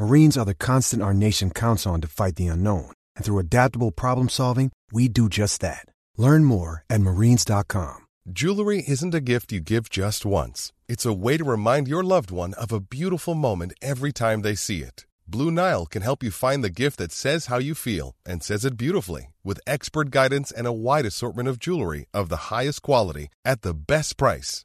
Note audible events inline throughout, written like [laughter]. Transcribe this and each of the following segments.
Marines are the constant our nation counts on to fight the unknown. And through adaptable problem solving, we do just that. Learn more at marines.com. Jewelry isn't a gift you give just once. It's a way to remind your loved one of a beautiful moment every time they see it. Blue Nile can help you find the gift that says how you feel and says it beautifully with expert guidance and a wide assortment of jewelry of the highest quality at the best price.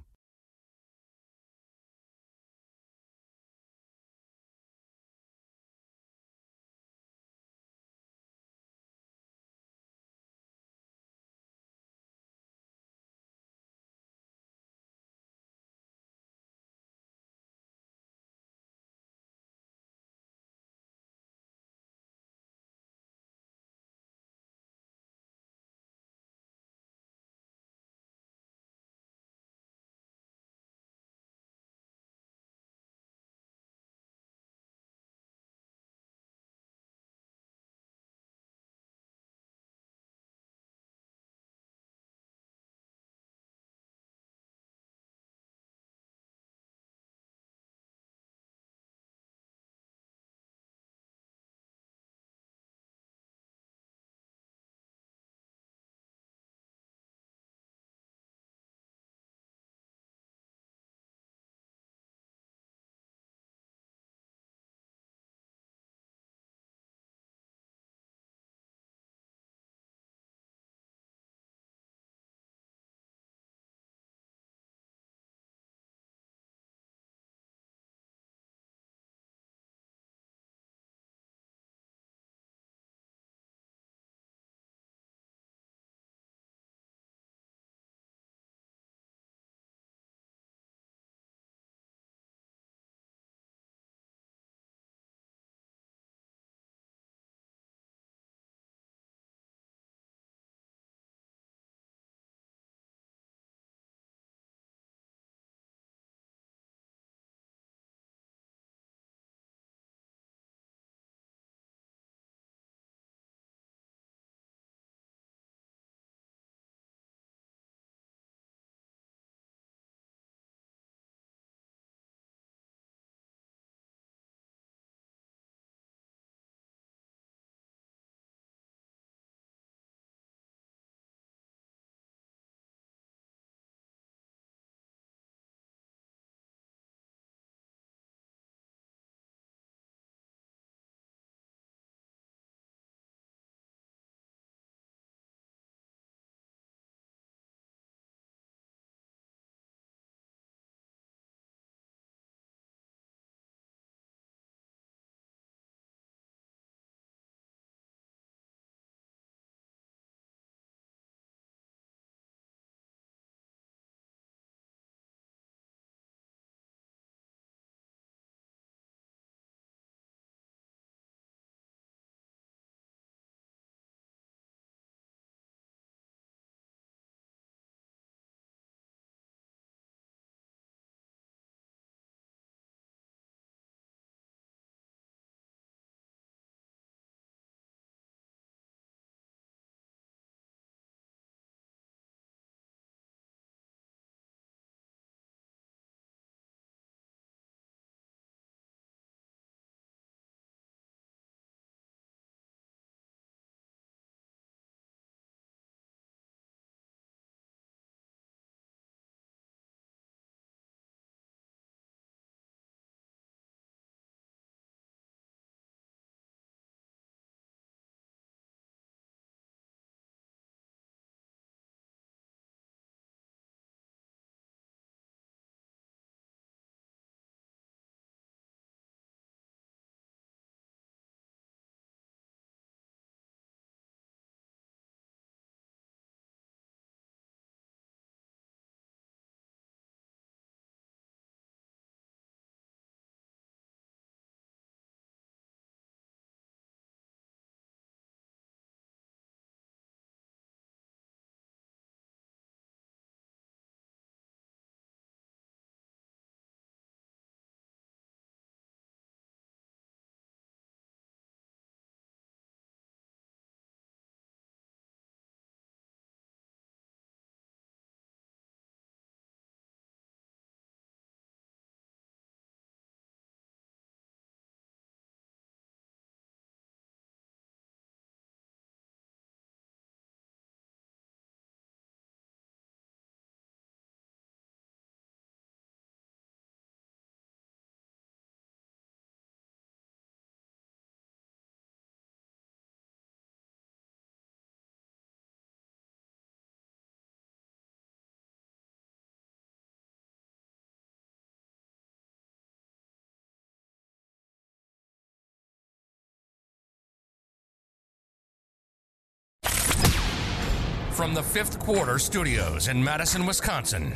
From the fifth quarter studios in Madison, Wisconsin,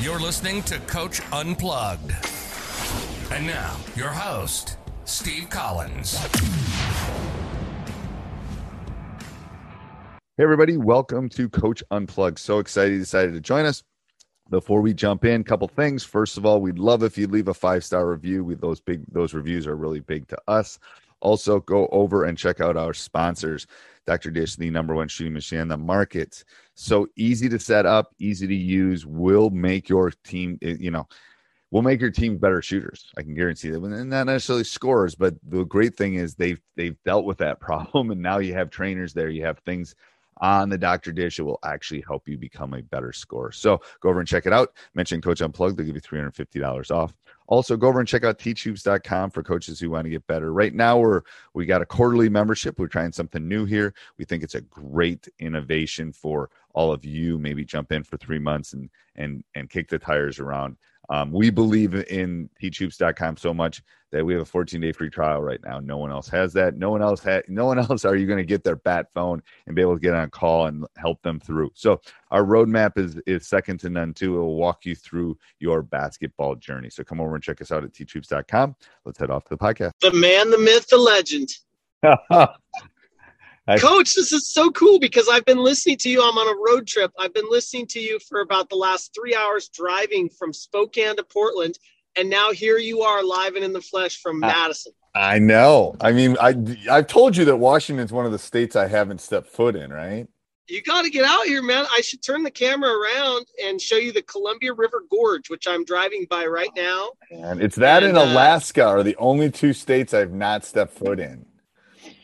you're listening to Coach Unplugged. And now, your host, Steve Collins. Hey, everybody, welcome to Coach Unplugged. So excited you decided to join us. Before we jump in, couple things. First of all, we'd love if you leave a five star review. We, those big those reviews are really big to us. Also, go over and check out our sponsors. Dr. Dish, the number one shooting machine in the market. So easy to set up, easy to use, will make your team, eh, you know, will make your team better shooters. I can guarantee that. And not necessarily scores, but the great thing is they've they've dealt with that [laughs] problem. And now you have trainers there, you have things on the Dr. Dish. It will actually help you become a better scorer. So go over and check it out. Mention Coach Unplugged, they'll give you $350 off. Also, go over and check out teachhoops.com for coaches who want to get better. Right now, we're we got a quarterly membership. We're trying something new here. We think it's a great innovation for all of you. Maybe jump in for three months and and and kick the tires around. Um, we believe in teachhoops.com so much that we have a 14 day free trial right now. No one else has that. No one else had, no one [laughs] else are you going to get their bat phone and be able to get on a call and help them through. So our roadmap is, is second to none too. It will walk you through your basketball journey. So come over and check us out at teachhoops.com. Let's head off to the podcast. The man, the myth, the legend. [laughs] I, Coach, this is so cool because I've been listening to you. I'm on a road trip. I've been listening to you for about the last three hours driving from Spokane to Portland. And now here you are live and in the flesh from Madison. I know. I mean, I, I've told you that Washington's one of the states I haven't stepped foot in, right? You got to get out here, man. I should turn the camera around and show you the Columbia River Gorge, which I'm driving by right now. And it's that and, in uh, Alaska uh, are the only two states I've not stepped foot in.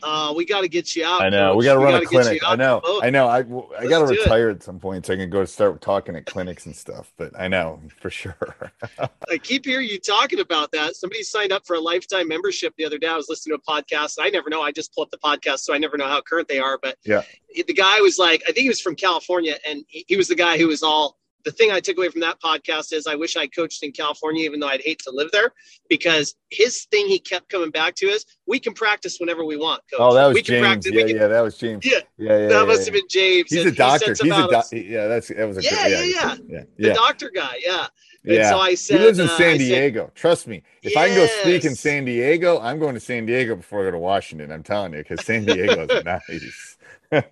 Uh, we got to get you out. I know. Coach. We got to run a clinic. I know. I know. I I got to retire at some point so I can go start talking at clinics and stuff. But I know for sure. [laughs] I keep hearing you talking about that. Somebody signed up for a lifetime membership the other day. I was listening to a podcast. I never know. I just pull up the podcast, so I never know how current they are. But yeah, the guy was like, I think he was from California, and he, he was the guy who was all the thing I took away from that podcast is I wish I coached in California, even though I'd hate to live there, because his thing he kept coming back to is we can practice whenever we want. Coach. Oh, that was we James. Practice, yeah, can, yeah, that was James. Yeah, yeah, yeah. That yeah, must have been James. He's a doctor. He He's a doctor. Yeah, that's that was a yeah, good, yeah, yeah, yeah, The doctor guy. Yeah. Yeah. So I said, he lives in uh, San Diego. Said, Trust me. If yes. I can go speak in San Diego, I'm going to San Diego before I go to Washington. I'm telling you, because San Diego is [laughs] nice.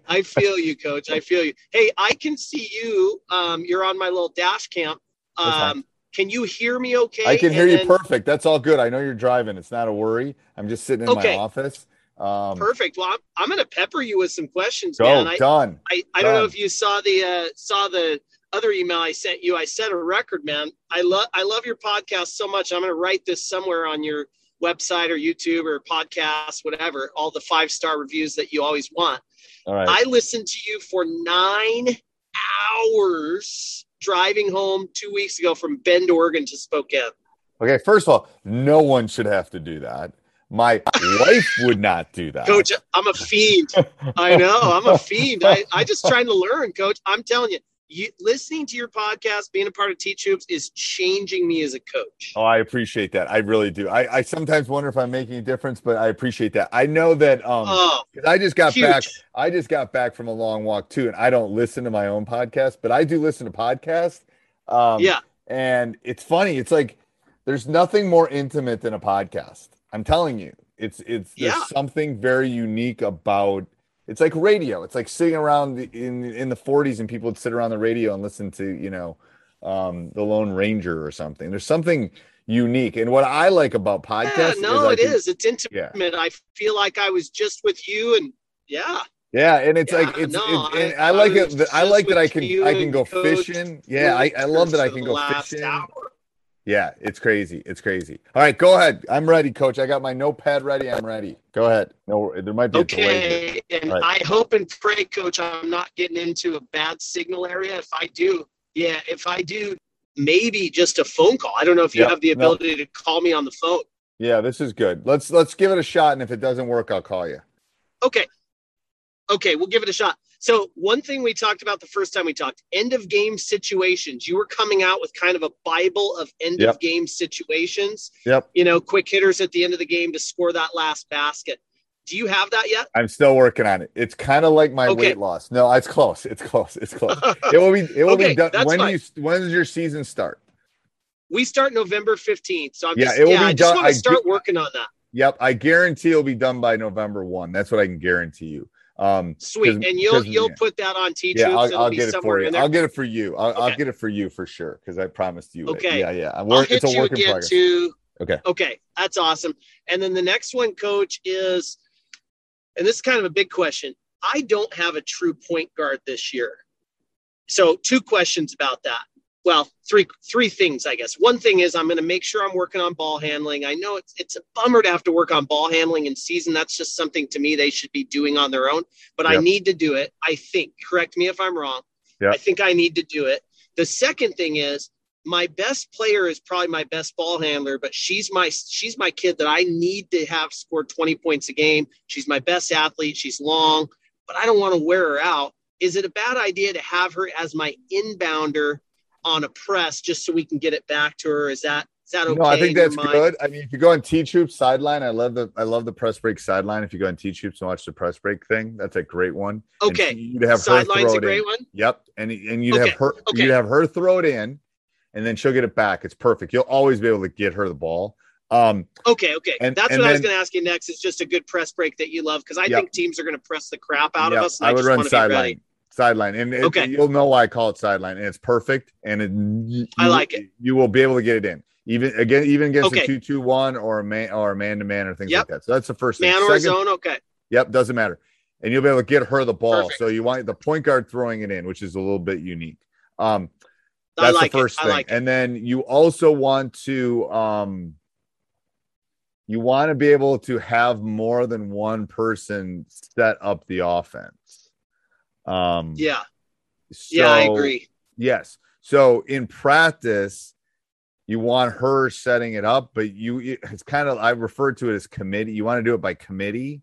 I feel you, coach. I feel you. Hey, I can see you. Um, you're on my little dash cam. Um, can you hear me okay? I can hear and you then... perfect. That's all good. I know you're driving. It's not a worry. I'm just sitting in okay. my office. Um, Perfect. Well, I'm, I'm going to pepper you with some questions, go, man. I, done. I, I done. don't know if you saw the uh, saw the other email I sent you. I set a record, man. I love I love your podcast so much. I'm going to write this somewhere on your website or YouTube or podcast, whatever. All the five star reviews that you always want. All right. I listened to you for nine hours driving home two weeks ago from Bend, Oregon to Spokane. Okay, first of all, no one should have to do that. My [laughs] wife would not do that. Coach, I'm a fiend. I know, I'm a fiend. I, I just trying to learn, coach. I'm telling you, you, listening to your podcast, being a part of Teach Hoops is changing me as a coach. Oh, I appreciate that. I really do. I, I sometimes wonder if I'm making a difference, but I appreciate that. I know that um oh, I just got huge. back. I just got back from a long walk too, and I don't listen to my own podcast, but I do listen to podcasts. Um, yeah, and it's funny. It's like there's nothing more intimate than a podcast. I'm telling you, it's it's there's yeah. something very unique about it's like radio. It's like sitting around in in the 40s and people would sit around the radio and listen to you know um, the Lone Ranger or something. There's something unique, and what I like about podcasts. Yeah, no, is it is. It's intimate. Yeah. I feel like I was just with you, and yeah. Yeah, and it's yeah, like it's, no, it's I, I, like it. I like that I can I can go fishing. Yeah, I, I love that I can go fishing. Hour. Yeah, it's crazy. It's crazy. All right, go ahead. I'm ready, coach. I got my notepad ready. I'm ready. Go ahead. No, there might be okay. And right. I hope and pray, coach, I'm not getting into a bad signal area. If I do, yeah, if I do, maybe just a phone call. I don't know if you yep. have the ability no. to call me on the phone. Yeah, this is good. Let's let's give it a shot, and if it doesn't work, I'll call you. Okay. Okay, we'll give it a shot. So, one thing we talked about the first time we talked end of game situations. You were coming out with kind of a Bible of end yep. of game situations. Yep. You know, quick hitters at the end of the game to score that last basket. Do you have that yet? I'm still working on it. It's kind of like my Okay. weight loss. No, it's close. It's close. It's close. [laughs] It will be. It will Okay, be done. When do fine. you? When does your season start? We start November 15th. So I'm Yeah, just, it will yeah, be I just done- want I to start do- working on that. Yep, I guarantee it'll be done by November one. That's what I can guarantee you. Um, Sweet. And you'll you'll yeah. put that on T yeah, I'll, I'll get it for you. I'll get it for you. I'll, I'll get it for you for sure because I promised you. it. Okay. Yeah, yeah. I'm I'll hit it's a work in again progress. too. Okay. Okay, that's awesome. And then the next one, coach, is, and this is kind of a big question. I don't have a true point guard this year. So two questions about that. Well, three three things, I guess. One thing is I'm going to make sure I'm working on ball handling. I know it's it's a bummer to have to work on ball handling in season. That's just something to me they should be doing on their own. But I need to do it. I think. Correct me if I'm wrong. Yep. I think I need to do it. The second thing is my best player is probably my best ball handler, but she's my she's my kid that I need to have scored 20 points a game. She's my best athlete. She's long, but I don't want to wear her out. Is it a bad idea to have her as my inbounder on a press just so we can get it back to her? Is that is that okay? No, I think that's good. I mean, if you go on Teach Hoops sideline, I love the I love the press break sideline. If you go on Teach Hoops and watch the press break thing, that's a great one. Okay. you'd have her Sideline's throw a great in. one. Yep, and and you'd Okay, have her okay. you'd have her throw it in, and then she'll get it back. It's perfect. You'll always be able to get her the ball. Um, Okay, okay. And- That's and what I was going to ask you next. It's just a good press break that you love because I Yep. think teams are going to press the crap out yep, of us. I, I would run want to be ready. sideline, sideline, and it- Okay. you'll know why I call it sideline, and it's perfect, and it, you, I like it. You will be able to get it in, even again, even against Okay. a two two one or a man or a man to man or things Yep. like that. So that's the first thing. Man or Second- zone. Okay. Yep, doesn't matter. And you'll be able to get her the ball. Perfect. So you want the point guard throwing it in, which is a little bit unique. Um, that's like the first thing. like and then you also want to um you want to be able to have more than one person set up the offense. Um Yeah. yeah, I agree. Yes. So in practice, you want her setting it up, but you it's kind of I refer to it as committee. You want to do it by committee.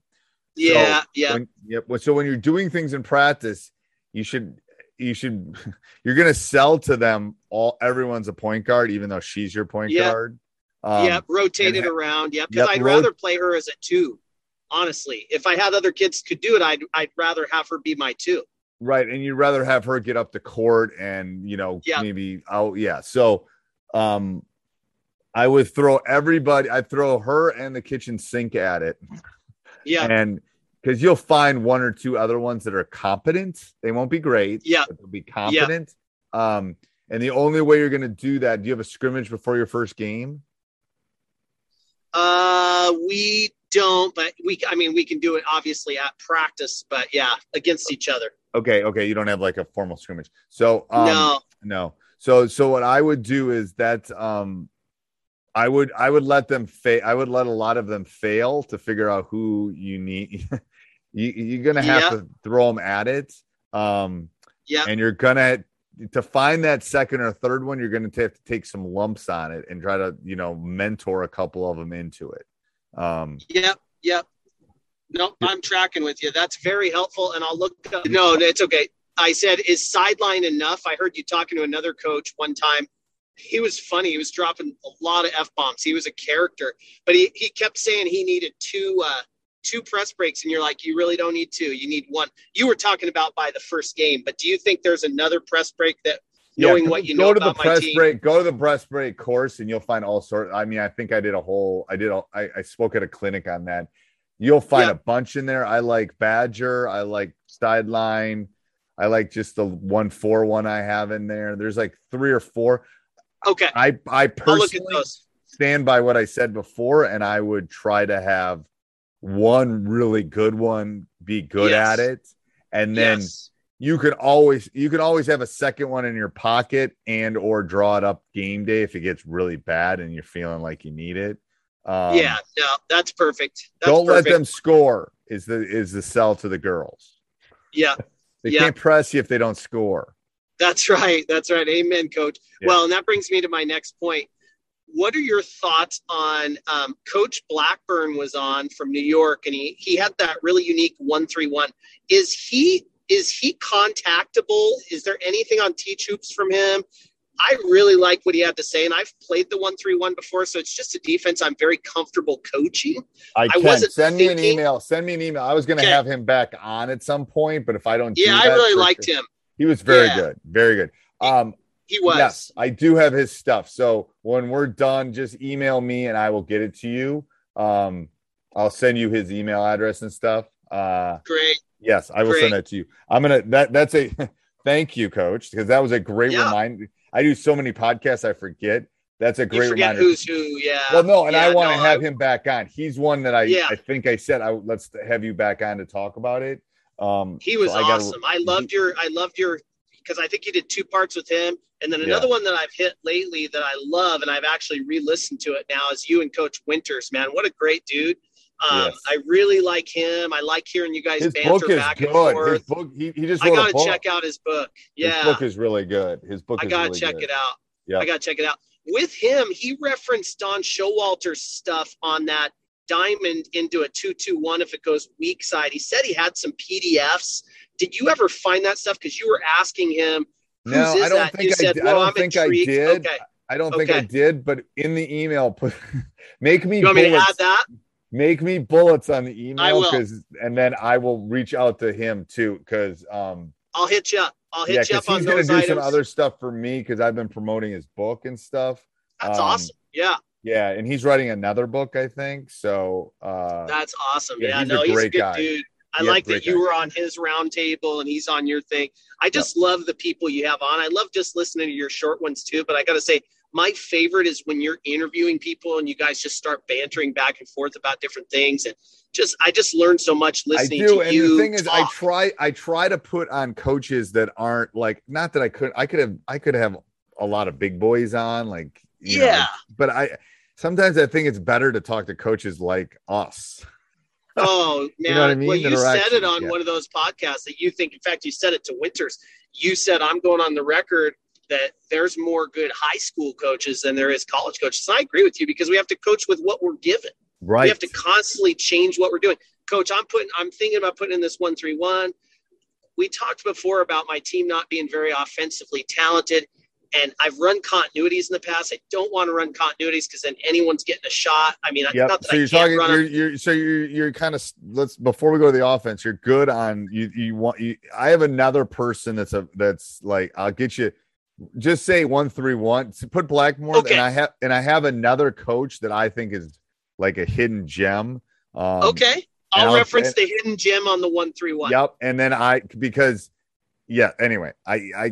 Yeah, yeah. When, yep. So when you're doing things in practice, you should you should [laughs] you're gonna sell to them all everyone's a point guard, even though she's your point Yeah. guard. Um, yep, rotate it ha- around. Yep, because Yep, I'd ro- rather play her as a two. Honestly, if I had other kids could do it, I'd I'd rather have her be my two. Right. And you'd rather have her get up the court and, you know, Yeah. maybe oh yeah. So um I would throw everybody, I'd throw her and the kitchen sink at it. Yeah, And because you'll find one or two other ones that are competent. They won't be great, Yeah. but they'll be competent. Um, and the only way you're gonna do that, do you have a scrimmage before your first game? uh, we don't, but we. I mean, we can do it obviously at practice, but yeah, against each other. Okay, okay, you don't have like a formal scrimmage. So um no, No. So so what I would do is that um I would I would let them fail I would let a lot of them fail to figure out who you need [laughs] you you're gonna have Yeah. to throw them at it. Um yeah, and you're gonna to find that second or third one, you're gonna have to take some lumps on it and try to, you know, mentor a couple of them into it. Um Yep, yep. No, I'm tracking with you. That's very helpful, and I'll look. Up. No, it's okay. I said, is sideline enough? I heard you talking to another coach one time. He was funny. He was dropping a lot of f bombs. He was a character, but he he kept saying he needed two uh, two press breaks, and you're like, you really don't need two. You need one. You were talking about by the first game, but do you think there's another press break that knowing go- what you go know to the press team? break go to the press break course and you'll find all sorts i mean i think i did a whole i did a, I, I spoke at a clinic on that you'll find Yeah. a bunch in there i like badger i like sideline i like just the one four one i have in there there's like three or four Okay, i i I'll look at personally stand by what i said before and i would try to have one really good one be good Yes. at it and then yes. You can always you can always have a second one in your pocket and or draw it up game day if it gets really bad and you're feeling like you need it um, yeah, no, that's perfect. That's don't let them score is the is the sell to the girls Yeah, they Yeah. can't press you if they don't score That's right. That's right. Amen, coach. Yeah. Well, and that brings me to my next point. What are your thoughts on um, Coach Blackburn was on from New York, and he he had that really unique one three one. Is he is he contactable? Is there anything on Teach Hoops from him I really like what he had to say, and I've played the one three one before, so it's just a defense I'm very comfortable coaching. I I can wasn't send me an email. Send me an email. I was going to Okay. have him back on at some point, but if I don't, do Yeah, I that really liked sure- him. He was very Yeah. good, very good. Um, He was. Yes, I do have his stuff. So when we're done, just email me and I will get it to you. Um, I'll send you his email address and stuff. Uh, Great. yes, I will Great. send that to you. I'm gonna that that's a [laughs] thank you, coach, because that was a great Yeah. reminder. I do so many podcasts, I forget. That's a great reminder. who's who. Yeah. well, no, and I want to no, have I- him back on. He's one that I Yeah. I think I said I let's have you back on to talk about it. Um, He was so I gotta- awesome. I loved your. I loved your because I think you did two parts with him, and then Yeah. another one that I've hit lately that I love, and I've actually re-listened to it now is you and Coach Winters. Man, what a great dude! Um, Yes. I really like him. I like hearing you guys His banter book is back and good. His forth. book, he, he just I gotta check out his book. Yeah, His book is really good. His book I gotta really check good. it out. Yeah. I gotta check it out. With him, he referenced Don Showalter's stuff on that diamond into a two-two-one if it goes weak side. He said he had some PDFs. Did you ever find that stuff? Because you were asking him. No, is I don't that? think You I said, did. "Well, I don't I'm think intrigued." I did. Okay. I don't think I did, but in the email, put [laughs] make me You want me to add that? Make me bullets on the email because, and then I will reach out to him too because, um, I'll hit you up. I'll hit yeah, you up on he's gonna those do items. some other stuff for me because I've been promoting his book and stuff. That's um, awesome. Yeah, Yeah, and he's writing another book, I think. So, uh, that's awesome. yeah, Yeah, he's a no, he's a good guy. dude. I Yeah, like that you guy. were on his round table and he's on your thing. I just love the people you have on. I love just listening to your short ones too. But I got to say, my favorite is when you're interviewing people and you guys just start bantering back and forth about different things. And just, I just learned so much I listening do, to and you. the thing is, I try, I try to put on coaches that aren't like, not that I could, I could have, I could have a lot of big boys on, like, you know, yeah. but I sometimes I think it's better to talk to coaches like us. Oh [laughs] man, know what I mean? well, you said it on yeah. one of those podcasts that you think. In fact, you said it to Winters. You said I'm going on the record that there's more good high school coaches than there is college coaches. And I agree with you because we have to coach with what we're given. Right. We have to constantly change what we're doing. Coach, I'm putting. I'm thinking about putting in this one three one. We talked before about my team not being very offensively talented. And I've run continuities in the past. I don't want to run continuities because then anyone's getting a shot. I mean, Yep. not that So I you're talking. You're, you're so you're you're kind of let's before we go to the offense. You're good on you. You want you. I have another person that's a that's like I'll get you. Just say one three one. Put Blackmore, Okay. and I have and I have another coach that I think is like a hidden gem. Um, Okay. I'll reference and- the hidden gem on the one three one. Yep. And then I because yeah. Anyway, I I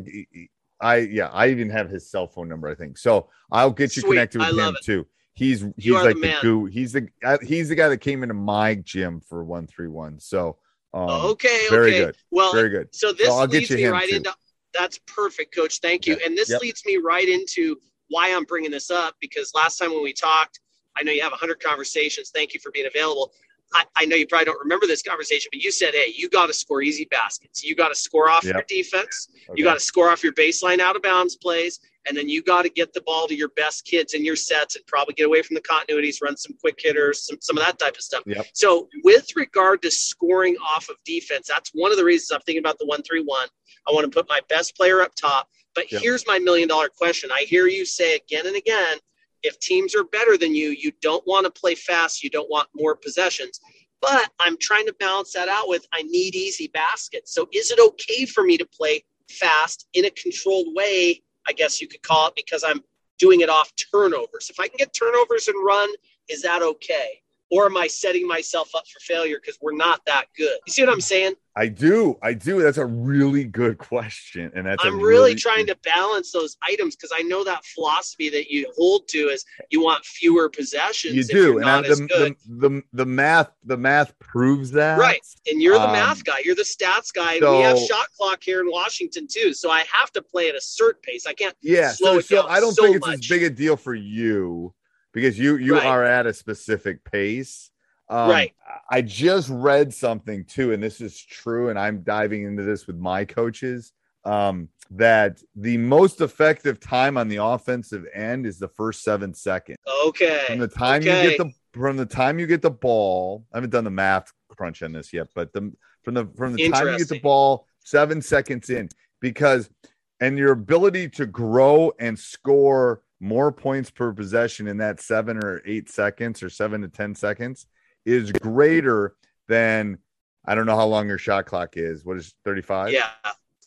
I yeah. I even have his cell phone number. I think so. I'll get you Sweet. connected with him it. too. He's he's like the the, goo. He's the uh, he's the guy that came into my gym for one three one. So um, okay. very okay. good. Well, very good. so this So I'll get leads you me him, right too. into that's perfect, coach. Thank you. And this Yep. leads me right into why I'm bringing this up because last time when we talked, I know you have 100 conversations. Thank you for being available. I, I know you probably don't remember this conversation, but you said, hey, you got to score easy baskets. You got to score off Yep. your defense. Okay. You got to score off your baseline out of bounds plays. And then you got to get the ball to your best kids in your sets and probably get away from the continuities, run some quick hitters, some, some of that type of stuff. Yep. So, with regard to scoring off of defense, that's one of the reasons I'm thinking about the one three one. I want to put my best player up top. But Yep. here's my million dollar question. I hear you say again and again if teams are better than you, you don't want to play fast, you don't want more possessions. But I'm trying to balance that out with I need easy baskets. So, is it okay for me to play fast in a controlled way? I guess you could call it because I'm doing it off turnovers. If I can get turnovers and run, is that okay? Or am I setting myself up for failure because we're not that good? You see what I'm saying? I do. I do. That's a really good question, and that's. I'm really, trying to balance those items because I know that philosophy that you hold to is you want fewer possessions. You do, and I, the, the the the math the math proves that. Right. And you're the Um, math guy. You're the stats guy. and we have shot clock here in Washington too. So I have to play at a certain pace. I can't Yeah. slow So, it so down I don't so think it's much. as big a deal for you because you you Right. are at a specific pace. Um, Right. I just read something too, and this is true, and I'm diving into this with my coaches. Um, that the most effective time on the offensive end is the first seven seconds. Okay. From the time you get the from the time you get the ball, I haven't done the math crunch on this yet, but the from the from the time you get the ball, seven seconds in, because and your ability to grow and score more points per possession in that seven or eight seconds or seven to 10 seconds is greater than I don't know how long your shot clock is. What is 35? Yeah.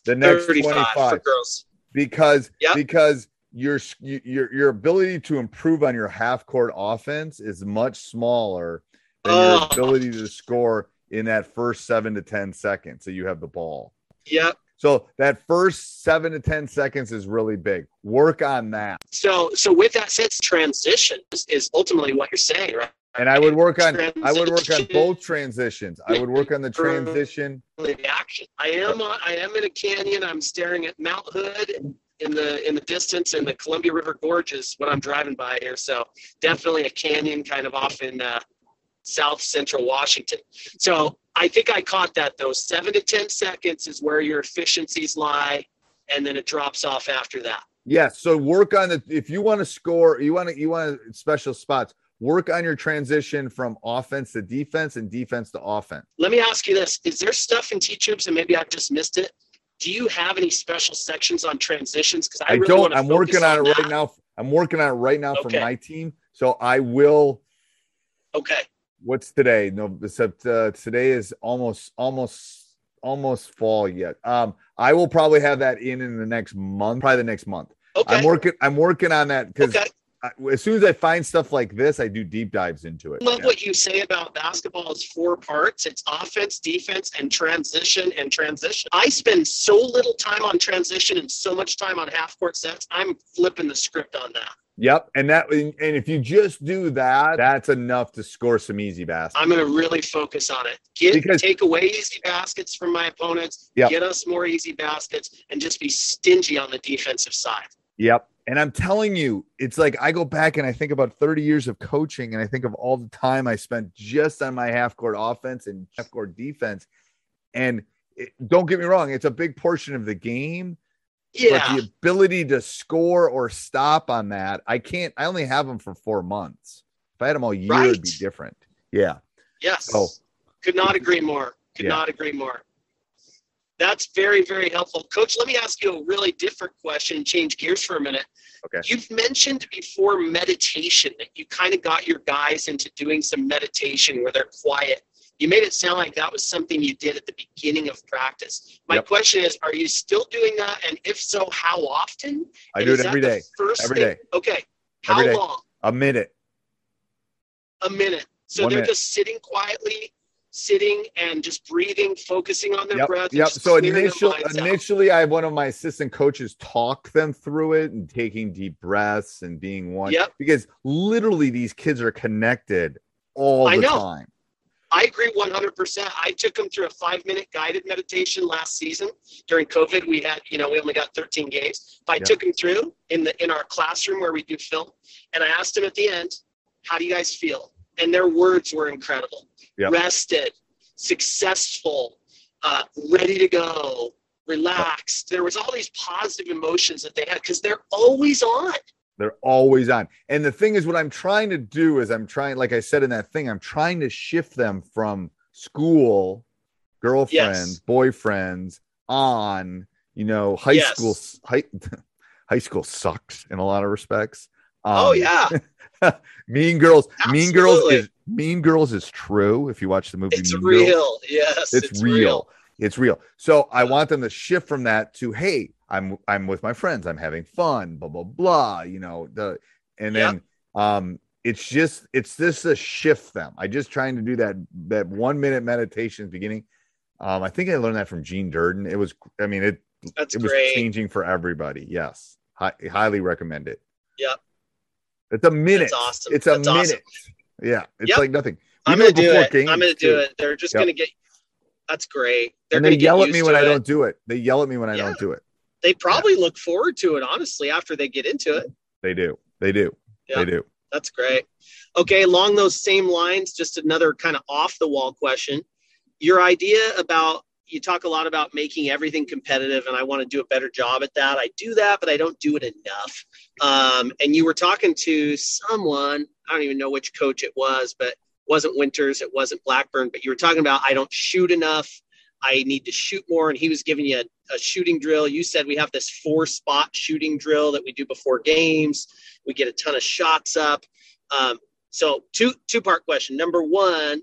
The next 35 for 25 girls. because Yep. because your your your ability to improve on your half court offense is much smaller than your Oh. ability to score in that first 7 to 10 seconds that you have the ball. Yep. So that first 7 to 10 seconds is really big. Work on that. So so with that said, transition is, is ultimately what you're saying, right? And I would work on I would work on both transitions. I would work on the transition. The action. I am I am in a canyon. I'm staring at Mount Hood in the in the distance and the Columbia River Gorge is what I'm driving by here. So definitely a canyon kind of off in uh, South Central Washington. So I think I caught that though. Seven to ten seconds is where your efficiencies lie, and then it drops off after that. Yes. So work on the if you want to score, you want to you want to special spots. Work on your transition from offense to defense and defense to offense. Let me ask you this: Is there stuff in Teach Hoops, and maybe I've just missed it? Do you have any special sections on transitions? Because I, I really don't. I'm working on it right now. I'm working on it right now for my team. So I will. Okay. What's today? No, except uh, today is almost almost almost fall yet. Um, I will probably have that in in the next month, probably the next month. Okay. I'm working. I'm working on that because Okay. as soon as I find stuff like this, I do deep dives into it. I love Yeah. what you say about basketball is four parts. It's offense, defense, and transition and transition. I spend so little time on transition and so much time on half court sets. I'm flipping the script on that. Yep, and that and if you just do that, that's enough to score some easy baskets. I'm going to really focus on it. Get Because- take away easy baskets from my opponents. Yep. Get us more easy baskets, and just be stingy on the defensive side. Yep. And I'm telling you, it's like I go back and I think about 30 years of coaching and I think of all the time I spent just on my half court offense and half court defense. And it, don't get me wrong, it's a big portion of the game, Yeah. but the ability to score or stop on that, I can't, I only have them for four months. If I had them all year, it'd be different. Yeah. Yes. Oh. Could not agree more. Could Yeah. not agree more. That's very, very helpful. Coach, let me ask you a really different question, change gears for a minute. Okay. You've mentioned before meditation that you kind of got your guys into doing some meditation where they're quiet. You made it sound like that was something you did at the beginning of practice. My Yep. question is, are you still doing that? And if so, how often? I And do it every day. First Every day. Okay. How Every day. long? A minute. a minute. So One they're minute. just sitting quietly, sitting and just breathing, focusing on their Yep. breath. Yep. So initial, minds out. initially, I have one of my assistant coaches talk them through it and taking deep breaths and being one. Yep. Because literally, these kids are connected all I the know. time. I agree 100%. I took them through a five minute guided meditation last season. During COVID, we had, you know, we only got 13 games. But I Yep. took them through in the in our classroom where we do film. And I asked them at the end, how do you guys feel? And their words were incredible. Yep. Rested, successful, uh, ready to go, relaxed. There was all these positive emotions that they had because they're always on. They're always on. And the thing is, what I'm trying to do is, I'm trying, like I said in that thing, I'm trying to shift them from school, girlfriends, boyfriends, on, you know, high Yes. school. High, [laughs] high school sucks in a lot of respects. oh Um, yeah, [laughs] Mean Girls. Mean Girls is Mean Girls is true. If you watch the movie, it's Mean Girls, real. Yes, it's, real. It's real. So I want them to shift from that to hey, I'm I'm with my friends, I'm having fun, blah blah blah. You know the and then um it's just it's just to shift them. I just trying to do that that one minute meditation beginning. Um, I think I learned that from Gene Durden. It was I mean it That's it was great. changing for everybody. Yes, Hi, highly recommend it. Yep. It's a minute. awesome. It's a That's awesome. minute. Yeah, it's Yep. like nothing. We I'm gonna do it. games, I'm gonna too. do it. They're just Yep. gonna get. That's great. They're and they yell at me when I it. don't do it. They yell at me when I Yeah. don't do it. They probably look forward to it. Honestly, after they get into it, They do. They do. Yeah. They do. that's great. Okay, along those same lines, just another kind of off the wall question. Your idea about you talk a lot about making everything competitive, and I want to do a better job at that. I do that, but I don't do it enough. Um, and you were talking to someone, I don't even know which coach it was, but wasn't Winters, it wasn't Blackburn, but you were talking about I don't shoot enough. I need to shoot more, and he was giving you a shooting drill. You said we have this four spot shooting drill that we do before games. We get a ton of shots up. Um, so two two part question. Number one,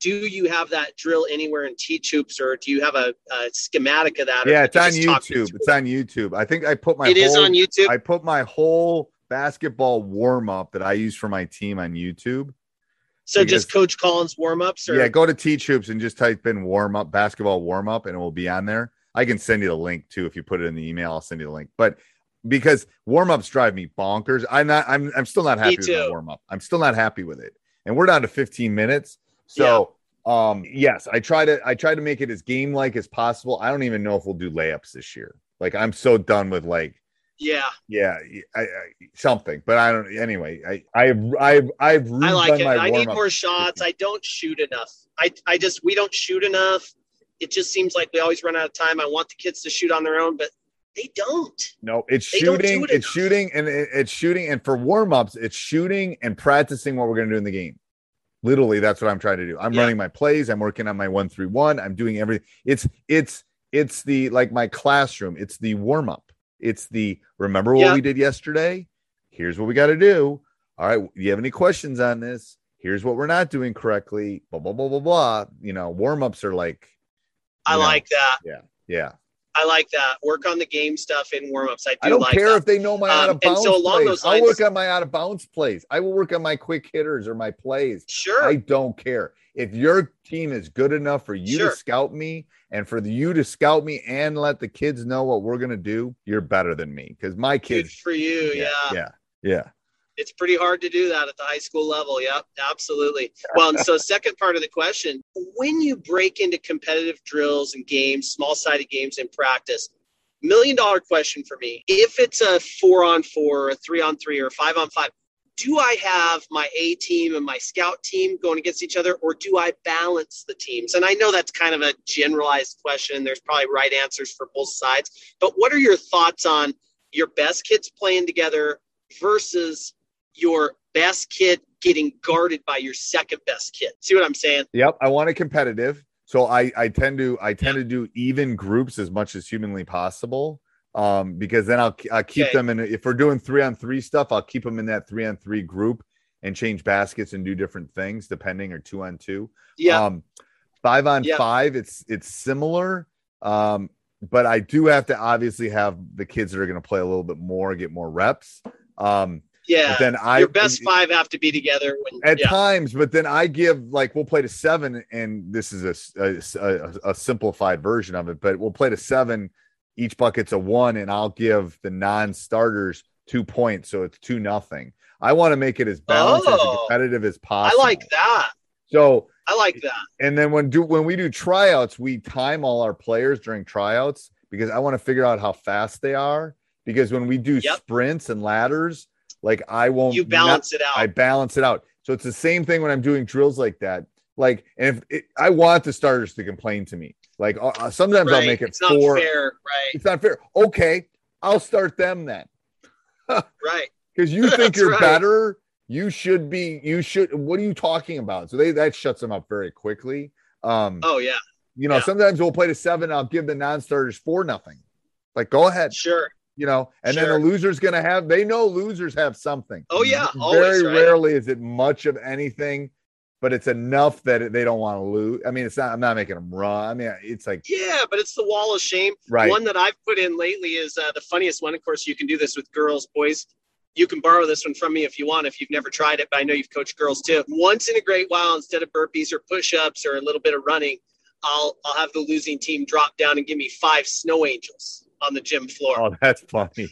Do you have that drill anywhere in Teach Hoops, or do you have a, a schematic of that? Yeah, it's you on just talk me YouTube. It's on YouTube. I think I put my It is whole, on YouTube. I put my whole basketball warm up that I use for my team on YouTube. so just Coach Collins warm ups, or Yeah, go to Teach Hoops and just type in warm up, basketball warm up, and it will be on there. I can send you the link too if you put it in the email. I'll send you the link. But because warm ups drive me bonkers, I'm not. I'm. I'm still not happy with warm up. I'm still not happy with it, and we're down to 15 minutes. So, um, yes, I try to. I try to make it as game like as possible. I don't even know if we'll do layups this year. Like I'm so done with like yeah, yeah, I, I, something. But I don't. Anyway, I I've I've I've I like it. I need more shots. I don't shoot enough. I I just we don't shoot enough. It just seems like we always run out of time. I want the kids to shoot on their own, but they don't. No, it's They don't do shooting. it It's enough. shooting, and it- it's shooting. And for warm ups, it's shooting and practicing what we're going to do in the game. Literally, that's what I'm trying to do. I'm Yeah. running my plays. I'm working on my one three one. I'm doing everything. It's it's it's the like my classroom. It's the warm up. It's the remember what Yeah. we did yesterday. Here's what we got to do. All right. Do you have any questions on this? Here's what we're not doing correctly. Blah blah blah blah blah. You know, warm ups are like, I know, like that. Yeah. Yeah. I like that. Work on the game stuff in warm ups. I do I don't like care that. if they know my Um, out of bounds so plays. I'll work on my out of bounds plays. I will work on my quick hitters or my plays. Sure. I don't care. If your team is good enough for you Sure. to scout me and for you to scout me and let the kids know what we're going to do, you're better than me because my Good kids. for you. Yeah. Yeah. Yeah. It's pretty hard to do that at the high school level. Yep, absolutely. Well, and so [laughs] second part of the question, when you break into competitive drills and games, small sided games in practice, million dollar question for me. If it's a four on four, a three on three, or a five on five, do I have my A team and my scout team going against each other, or do I balance the teams? And I know that's kind of a generalized question. There's probably right answers for both sides. But what are your thoughts on your best kids playing together versus your best kid getting guarded by your second best kid? See what I'm saying? Yep. I want it competitive. So I, I tend to I tend to do even groups as much as humanly possible. Um, because then I'll, I'll keep Okay. them in if we're doing three on three stuff, I'll keep them in that three on three group and change baskets and do different things depending or two on two. Yeah. Um, five on Yeah. five, it's it's similar. Um, but I do have to obviously have the kids that are going to play a little bit more, get more reps. Um, yeah. but then I your best five have to be together when at yeah. times, but then I give like we'll play to seven, and this is a, a, a- simplified version of it, but we'll play to seven. Each bucket's a one, and I'll give the non-starters two points, so it's two nothing. I want to make it as balanced Oh. as competitive as possible. I like that. So I like that. and then when do when we do tryouts, we time all our players during tryouts because I want to figure out how fast they are. Because when we do Yep. sprints and ladders, like I won't You not- balance it out. I balance it out. So it's the same thing when I'm doing drills like that. Like, and if it, I want the starters to complain to me, like uh, uh, sometimes I'll make it it's not fair, right? It's not fair. Okay, I'll start them then [laughs] Right. because you [laughs] think you're right. better. You should be. You should. What are you talking about? So they that shuts them up very quickly. Um, Oh yeah, you know, yeah. sometimes we'll play to seven. I'll give the non-starters four nothing. Like, go ahead. sure. You know, and then Sure. the loser's gonna have. They know losers have something. Oh, yeah, Very right? rarely is it much of anything, but it's enough that they don't want to lose. I mean, it's not. I'm not making them run. I mean, it's like Yeah, but it's the wall of shame. right. One that I've put in lately is uh, the funniest one. Of course, you can do this with girls, boys. You can borrow this one from me if you want, if you've never tried it, but I know you've coached girls too. Once in a great while, instead of burpees or push-ups or a little bit of running, I'll I'll have the losing team drop down and give me five snow angels on the gym floor. oh, that's funny.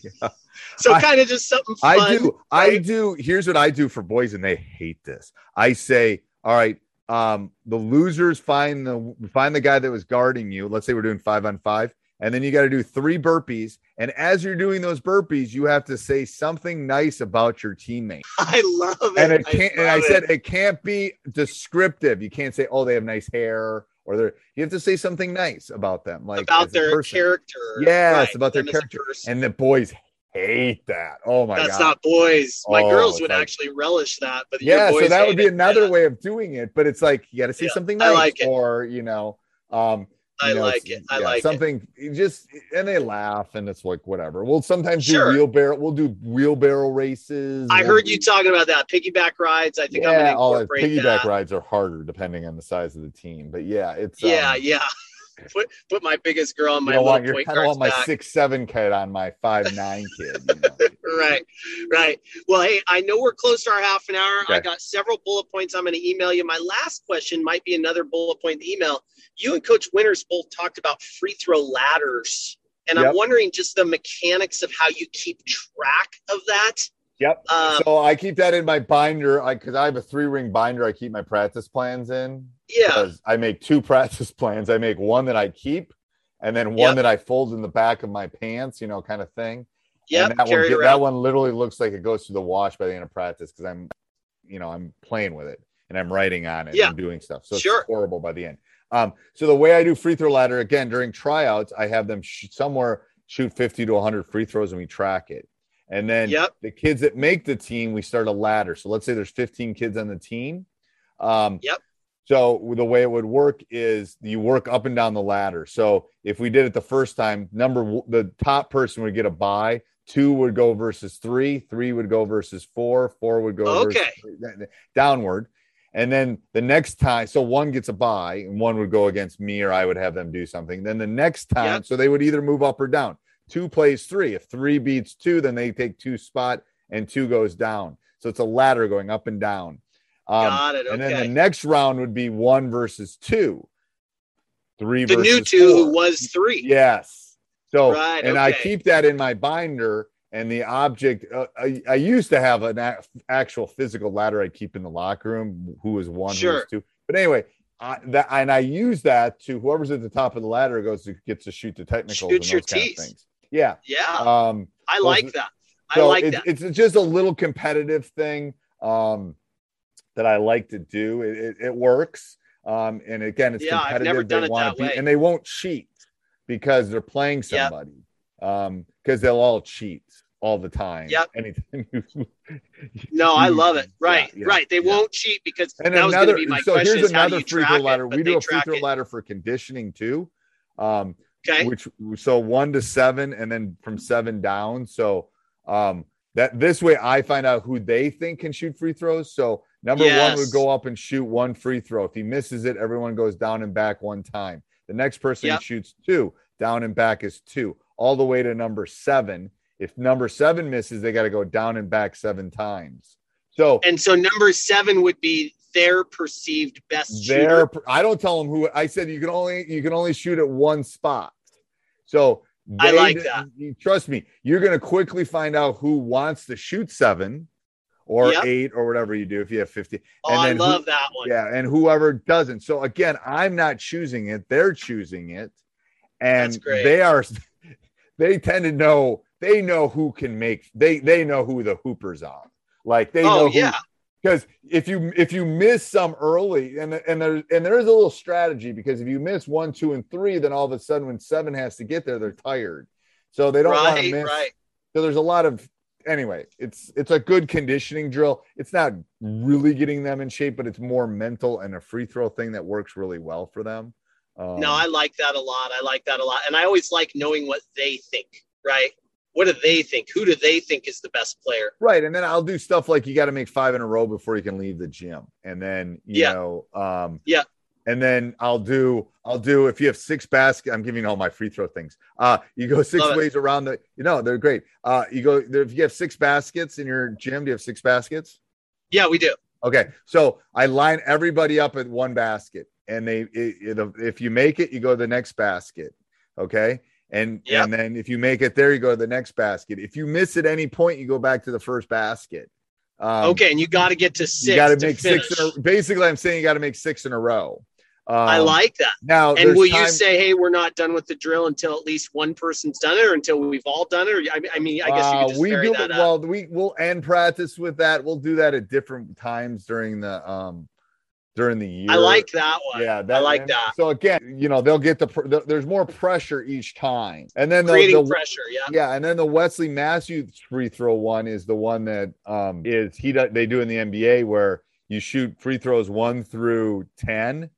so kind of just something fun. I do. I do. Here's what I do for boys, and they hate this. I say, all right, um, the losers find the find the guy that was guarding you. Let's say we're doing five on five. and then you got to do three burpees. And as you're doing those burpees, you have to say something nice about your teammate. [laughs] I love it. And it can't. I and I said it. it can't be descriptive. You can't say, "Oh, they have nice hair," or they're. You have to say something nice about them, like about their character. Yes, Right, about their character. And the boys hate that. Oh my god. That's god. not boys. My Oh, girls would like- actually relish that, but yeah, so that would be it. another Yeah, way of doing it, but it's like you got to say Yeah, something nice, like or you know, um, I know, like it. I yeah, like something. you Just and they laugh, and it's like whatever. We'll sometimes Sure. do wheelbarrow. We'll do wheelbarrow races. I heard you talking about that piggyback rides. I think I'm Yeah, going to all the incorporate piggyback that. rides are harder depending on the size of the team, but yeah, it's Yeah, um, yeah. [laughs] Put put my biggest girl on my don't little want your, point I don't want my back. six seven kid on my five nine kid. You know? [laughs] right right well hey i know we're close to our half an hour i got several bullet points i'm going to email you my last question might be another bullet point the email you and coach winters both talked about free throw ladders and Yep. i'm wondering just the mechanics of how you keep track of that Yep. um, so I keep that in my binder because I, have a three ring binder. I keep my practice plans in. yeah I make two [laughs] practice plans. I make one that I keep, and then one Yep. that I fold in the back of my pants, you know, kind of thing. Yep and that one, that one literally looks like it goes through the wash by the end of practice because I'm, you know, I'm playing with it and I'm writing on it Yeah. and doing stuff. So Sure. it's horrible by the end. Um, so the way I do free throw ladder again during tryouts, I have them sh- somewhere shoot 50 to 100 free throws and we track it. And then Yep. the kids that make the team, we start a ladder. So let's say there's 15 kids on the team. Um, Yep. So the way it would work is you work up and down the ladder. So if we did it the first time, number the top person would get a buy. Two would go versus three. Three would go versus four. Four would go versus Okay. downward. And then the next time, so one gets a buy and one would go against me or I would have them do something. Then the next time, Yep. so they would either move up or down. Two plays three. If three beats two, then they take two spot and two goes down. So it's a ladder going up and down. Um, got it and then the next round would be one versus two. Three the versus new two four. who was three Yes. So, Right, and I keep that in my binder. And the object, uh, I, I used to have an a- actual physical ladder I keep in the locker room. Who was one, who Sure. was two. But anyway, I, that and I use that to whoever's at the top of the ladder goes to gets to shoot the technicals Shoot your those kind of things. Yeah. yeah Um, i like that i so like it- that It's just a little competitive thing um, that I like to do. It, it, it works. Um, and again, it's Yeah, I've competitive. never done they it wanna that be, way. and they won't cheat because they're playing Yep. somebody. Um, because they'll all cheat all the time. Yep. Anytime [laughs] you- no i love it right yeah, right they yeah. won't cheat because And that was going to be my so question here's another free throw ladder. We do a free throw it. ladder for conditioning too. Um, okay which so one to seven and then from seven down so um that this way i find out who they think can shoot free throws so number one would go up and shoot one free throw if he misses it everyone goes down and back one time the next person Yep. shoots two down and back is two all the way to number seven if number seven misses they got to go down and back seven times so And so number seven would be their perceived best there shooter. i don't tell them who i said you can only you can only shoot at one spot so I like that. trust me you're going to quickly find out who wants to shoot seven or Yep. eight or whatever you do if you have 50 Oh, and I then who- love that one. yeah and whoever doesn't so again i'm not choosing it they're choosing it and they are [laughs] they tend to know they know who can make they they know who the hoopers are. Like they oh, know oh who, yeah, because if you if you miss some early and and there and there is a little strategy because if you miss one two and three then all of a sudden when seven has to get there they're tired. So they don't want to miss. right. so there's a lot of anyway it's it's a good conditioning drill. It's not really getting them in shape but it's more mental and a free throw thing that works really well for them um, No, I like that a lot. I like that a lot, and I always like knowing what they think. Right? What do they think? Who do they think is the best player? Right. And then I'll do stuff like you got to make five in a row before you can leave the gym. And then, you Yeah. know, um, Yeah. And then I'll do, I'll do, if you have six baskets, I'm giving all my free throw things. Uh, you go six Love it. ways around the, you know, they're great. Uh, you go, if you have six baskets in your gym, do you have six baskets? Yeah, we do. Okay. So I line everybody up at one basket and they, it, it, if you make it, you go to the next basket. Okay. And, Yep. and then if you make it there, you go to the next basket. If you miss at any point, you go back to the first basket. Um, okay, and you got to get to six. you got to make finish. six a, basically i'm saying you got to make six in a row I Um, like that. now. And will you say, "Hey, we're not done with the drill until at least one person's done it, or until we've all done it"? Or I mean, I, mean, I guess you Uh, could just we do that it well. We we'll end practice with that. We'll do that at different times during the um during the year. I like that one. Yeah, I like and that. So again, you know, they'll get the, pr- the there's more pressure each time, and then the, Creating the pressure. Yeah. yeah, and then the Wesley Matthews free throw one is the one that um is he they do in the NBA where you shoot free throws one through ten,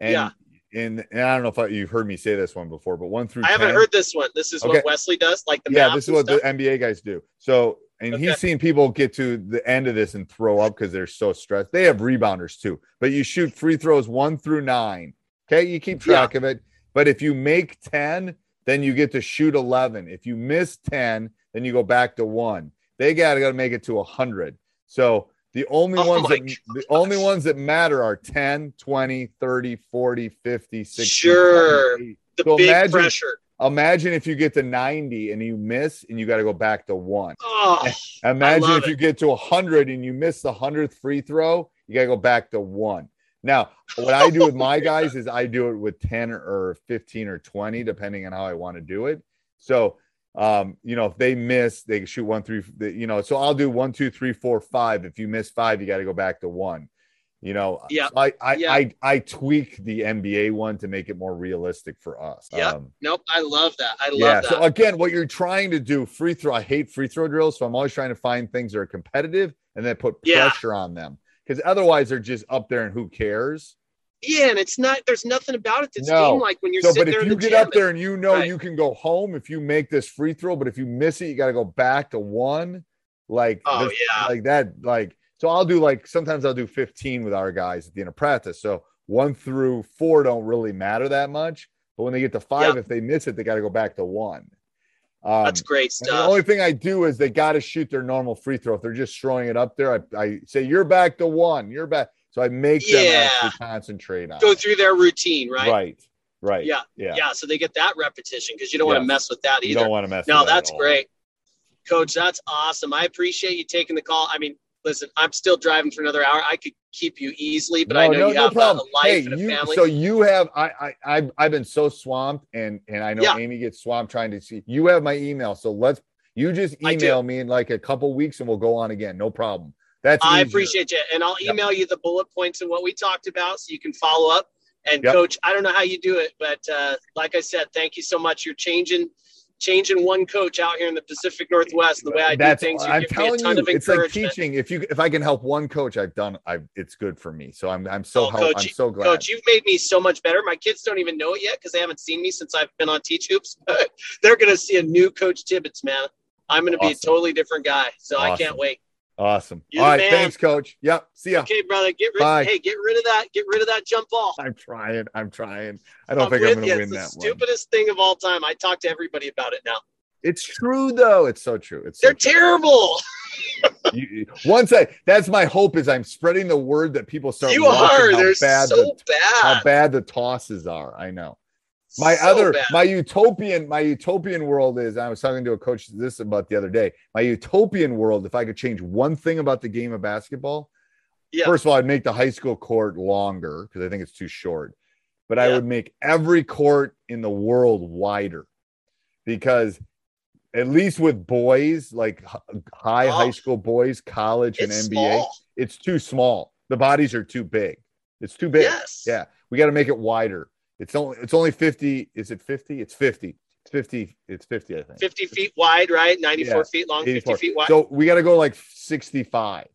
and Yeah. in and I don't know if I, you've heard me say this one before, but one through I haven't heard this one. This is Okay. what Wesley does, like the yeah, this is what stuff? the NBA guys do. So, and Okay. he's seen people get to the end of this and throw up because they're so stressed. They have rebounders too, but you shoot free throws one through nine. Okay, you keep Yeah. track of it. But if you make 10, then you get to shoot 11. If you miss 10, then you go back to one. They got to make it to 100. So the only Oh ones that the only ones that matter are 10, 20, 30, 40, 50, 60. Sure. 70. the So big imagine- pressure. Imagine if you get to 90 and you miss and you got to go back to one. Oh, Imagine if it. you get to 100 and you miss the 100th free throw, you got to go back to one. Now, what I do with my guys is I do it with 10 or 15 or 20, depending on how I want to do it. So, um, you know, if they miss, they shoot one, three, you know, so I'll do one, two, three, four, five. If you miss five, you got to go back to one. You know, Yeah. so I, I, Yeah. I, I tweak the NBA one to make it more realistic for us. Yeah. Um, nope. I love that. I love yeah. that. So again, what you're trying to do, free throw. I hate free throw drills, so I'm always trying to find things that are competitive and then put Yeah. pressure on them because otherwise they're just up there and who cares? yeah, and it's not. There's nothing about it that's No. game like when you're So, sitting but if you get up there and you know Right. you can go home if you make this free throw, but if you miss it, you got to go back to one. Like, Oh, this- yeah. like that. Like, so I'll do like sometimes I'll do 15 with our guys at the end of practice. So one through four don't really matter that much, but when they get to five, Yeah. if they miss it, they got to go back to one. Um, That's great stuff. the only thing I do is they got to shoot their normal free throw. If they're just throwing it up there, I, I say, You're back to one. You're back. So I make them actually concentrate on Go it. through their routine, right? Right. Right. Yeah. Yeah. Yeah. So they get that repetition because you don't want to mess with that either. You don't want to mess No, with that that's great. Coach, that's awesome. I appreciate you taking the call. I mean, listen, I'm still driving for another hour. I could keep you easily, but I know you have a- a, life Hey, and a you, family. so you have I, I I've I've been so swamped and and I know Yeah. Amy gets swamped trying to see you have my email. So let's you just email me in like a couple weeks and we'll go on again. No problem. That's I easier. appreciate you. And I'll Yep. email you the bullet points and what we talked about so you can follow up. And Yep. coach, I don't know how you do it, but uh, like I said, thank you so much. You're changing changing one coach out here in the Pacific Northwest. The way I That's do things, you I'm give me a telling ton you, it's like teaching. If you if I can help one coach, I've done. I it's good for me. So I'm I'm so Oh, help, Coach, I'm so glad. Coach, you've made me so much better. My kids don't even know it yet because they haven't seen me since I've been on Teach Hoops. [laughs] They're going to see a new Coach Tibbetts, man. I'm going to be a totally different guy. So I can't wait. Awesome. You're All right, man. thanks, coach. Yep. See ya. Okay, brother, get rid. Bye. Hey, get rid of that. Get rid of that jump ball. I'm trying. I'm trying. I don't I'm think I'm going you. to It's win the that one. stupidest thing of all time. I talk to everybody about it now. It's true though. It's so true. It's so They're true. terrible. [laughs] You- once I that's my hope is I'm spreading the word that people start You are. how They're bad so the, bad. how bad the tosses are. I know. My So other bad. my utopian my utopian world is I was talking to a coach this about the other day. My utopian world, if I could change one thing about the game of basketball, Yeah. first of all, I'd make the high school court longer because I think it's too short. But I would make every court in the world wider because at least with boys, like high Oh. high school boys, college and NBA, small. it's too small. The bodies are too big. It's too big. Yes. Yeah. We got to make it wider. It's only it's only 50. Is it 50? It's 50. It's 50. It's 50, I think. 50 feet wide, right? 94 Yeah. feet long, 50 feet wide. So we got to go like 65.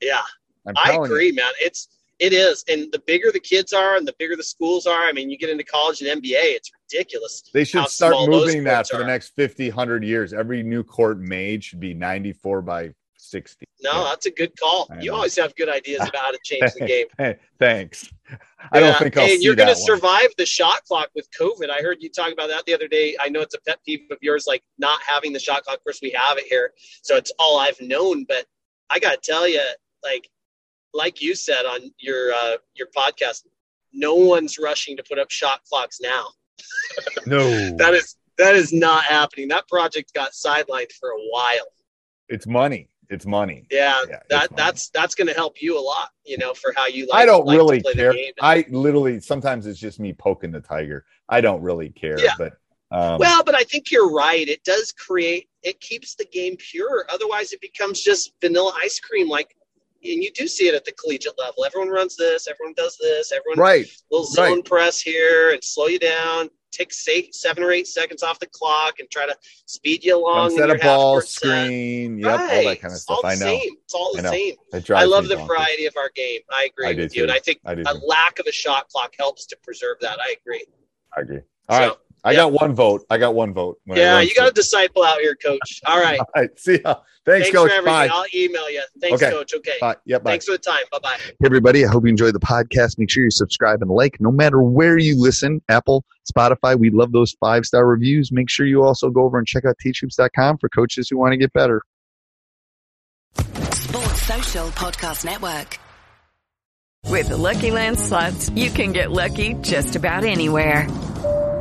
yeah. I'm I agree, you. man. It's it is, and the bigger the kids are, and the bigger the schools are. I mean, you get into college and NBA, it's ridiculous. They should start moving that for the next 50, 100 years. Every new court made should be 94 by 60. No, that's a good call. You always have good ideas about how to change the [laughs] game. Hey, thanks. I don't Yeah, think I'll you're going to survive the shot clock with COVID. I heard you talk about that the other day. I know it's a pet peeve of yours, like not having the shot clock. Of course, we have it here, so it's all I've known. But I got to tell you, like, like you said on your uh, your podcast, no one's rushing to put up shot clocks now. [laughs] No, That is that is not happening. That project got sidelined for a while. it's money. It's money. Yeah, Yeah, that money. that's that's going to help you a lot. You know, for how you. Like, I don't like really care. I literally sometimes it's just me poking the tiger. I don't really care. Yeah. But um, well, but I think you're right. It does create. It keeps the game pure. Otherwise, it becomes just vanilla ice cream. Like, and you do see it at the collegiate level. Everyone runs this. Everyone does this. Everyone right. little zone right. press here and slow you down. Take say, seven or eight seconds off the clock and try to speed you along. set a ball half-court set. screen. Yep, all Right. that kind of stuff. I know. Same. It's all the know. same. I love the variety of our game. I agree I with you, too. and I think I a too. lack of a shot clock helps to preserve that. I agree. I agree. All right. So, I yeah. got one vote. I got one vote. yeah, you got a disciple out here, Coach. All right. [laughs] All right. See ya. Thanks, Thanks Coach. for everything. Bye. I'll email you. Thanks, Okay. Coach. Okay. Bye. Yep. Bye. Thanks for the time. Bye bye. Hey, everybody. I hope you enjoyed the podcast. Make sure you subscribe and like no matter where you listen Apple, Spotify. We love those five star reviews. Make sure you also go over and check out teachhoops.com for coaches who want to get better. Sports Social Podcast Network. With the Lucky Land slots, you can get lucky just about anywhere.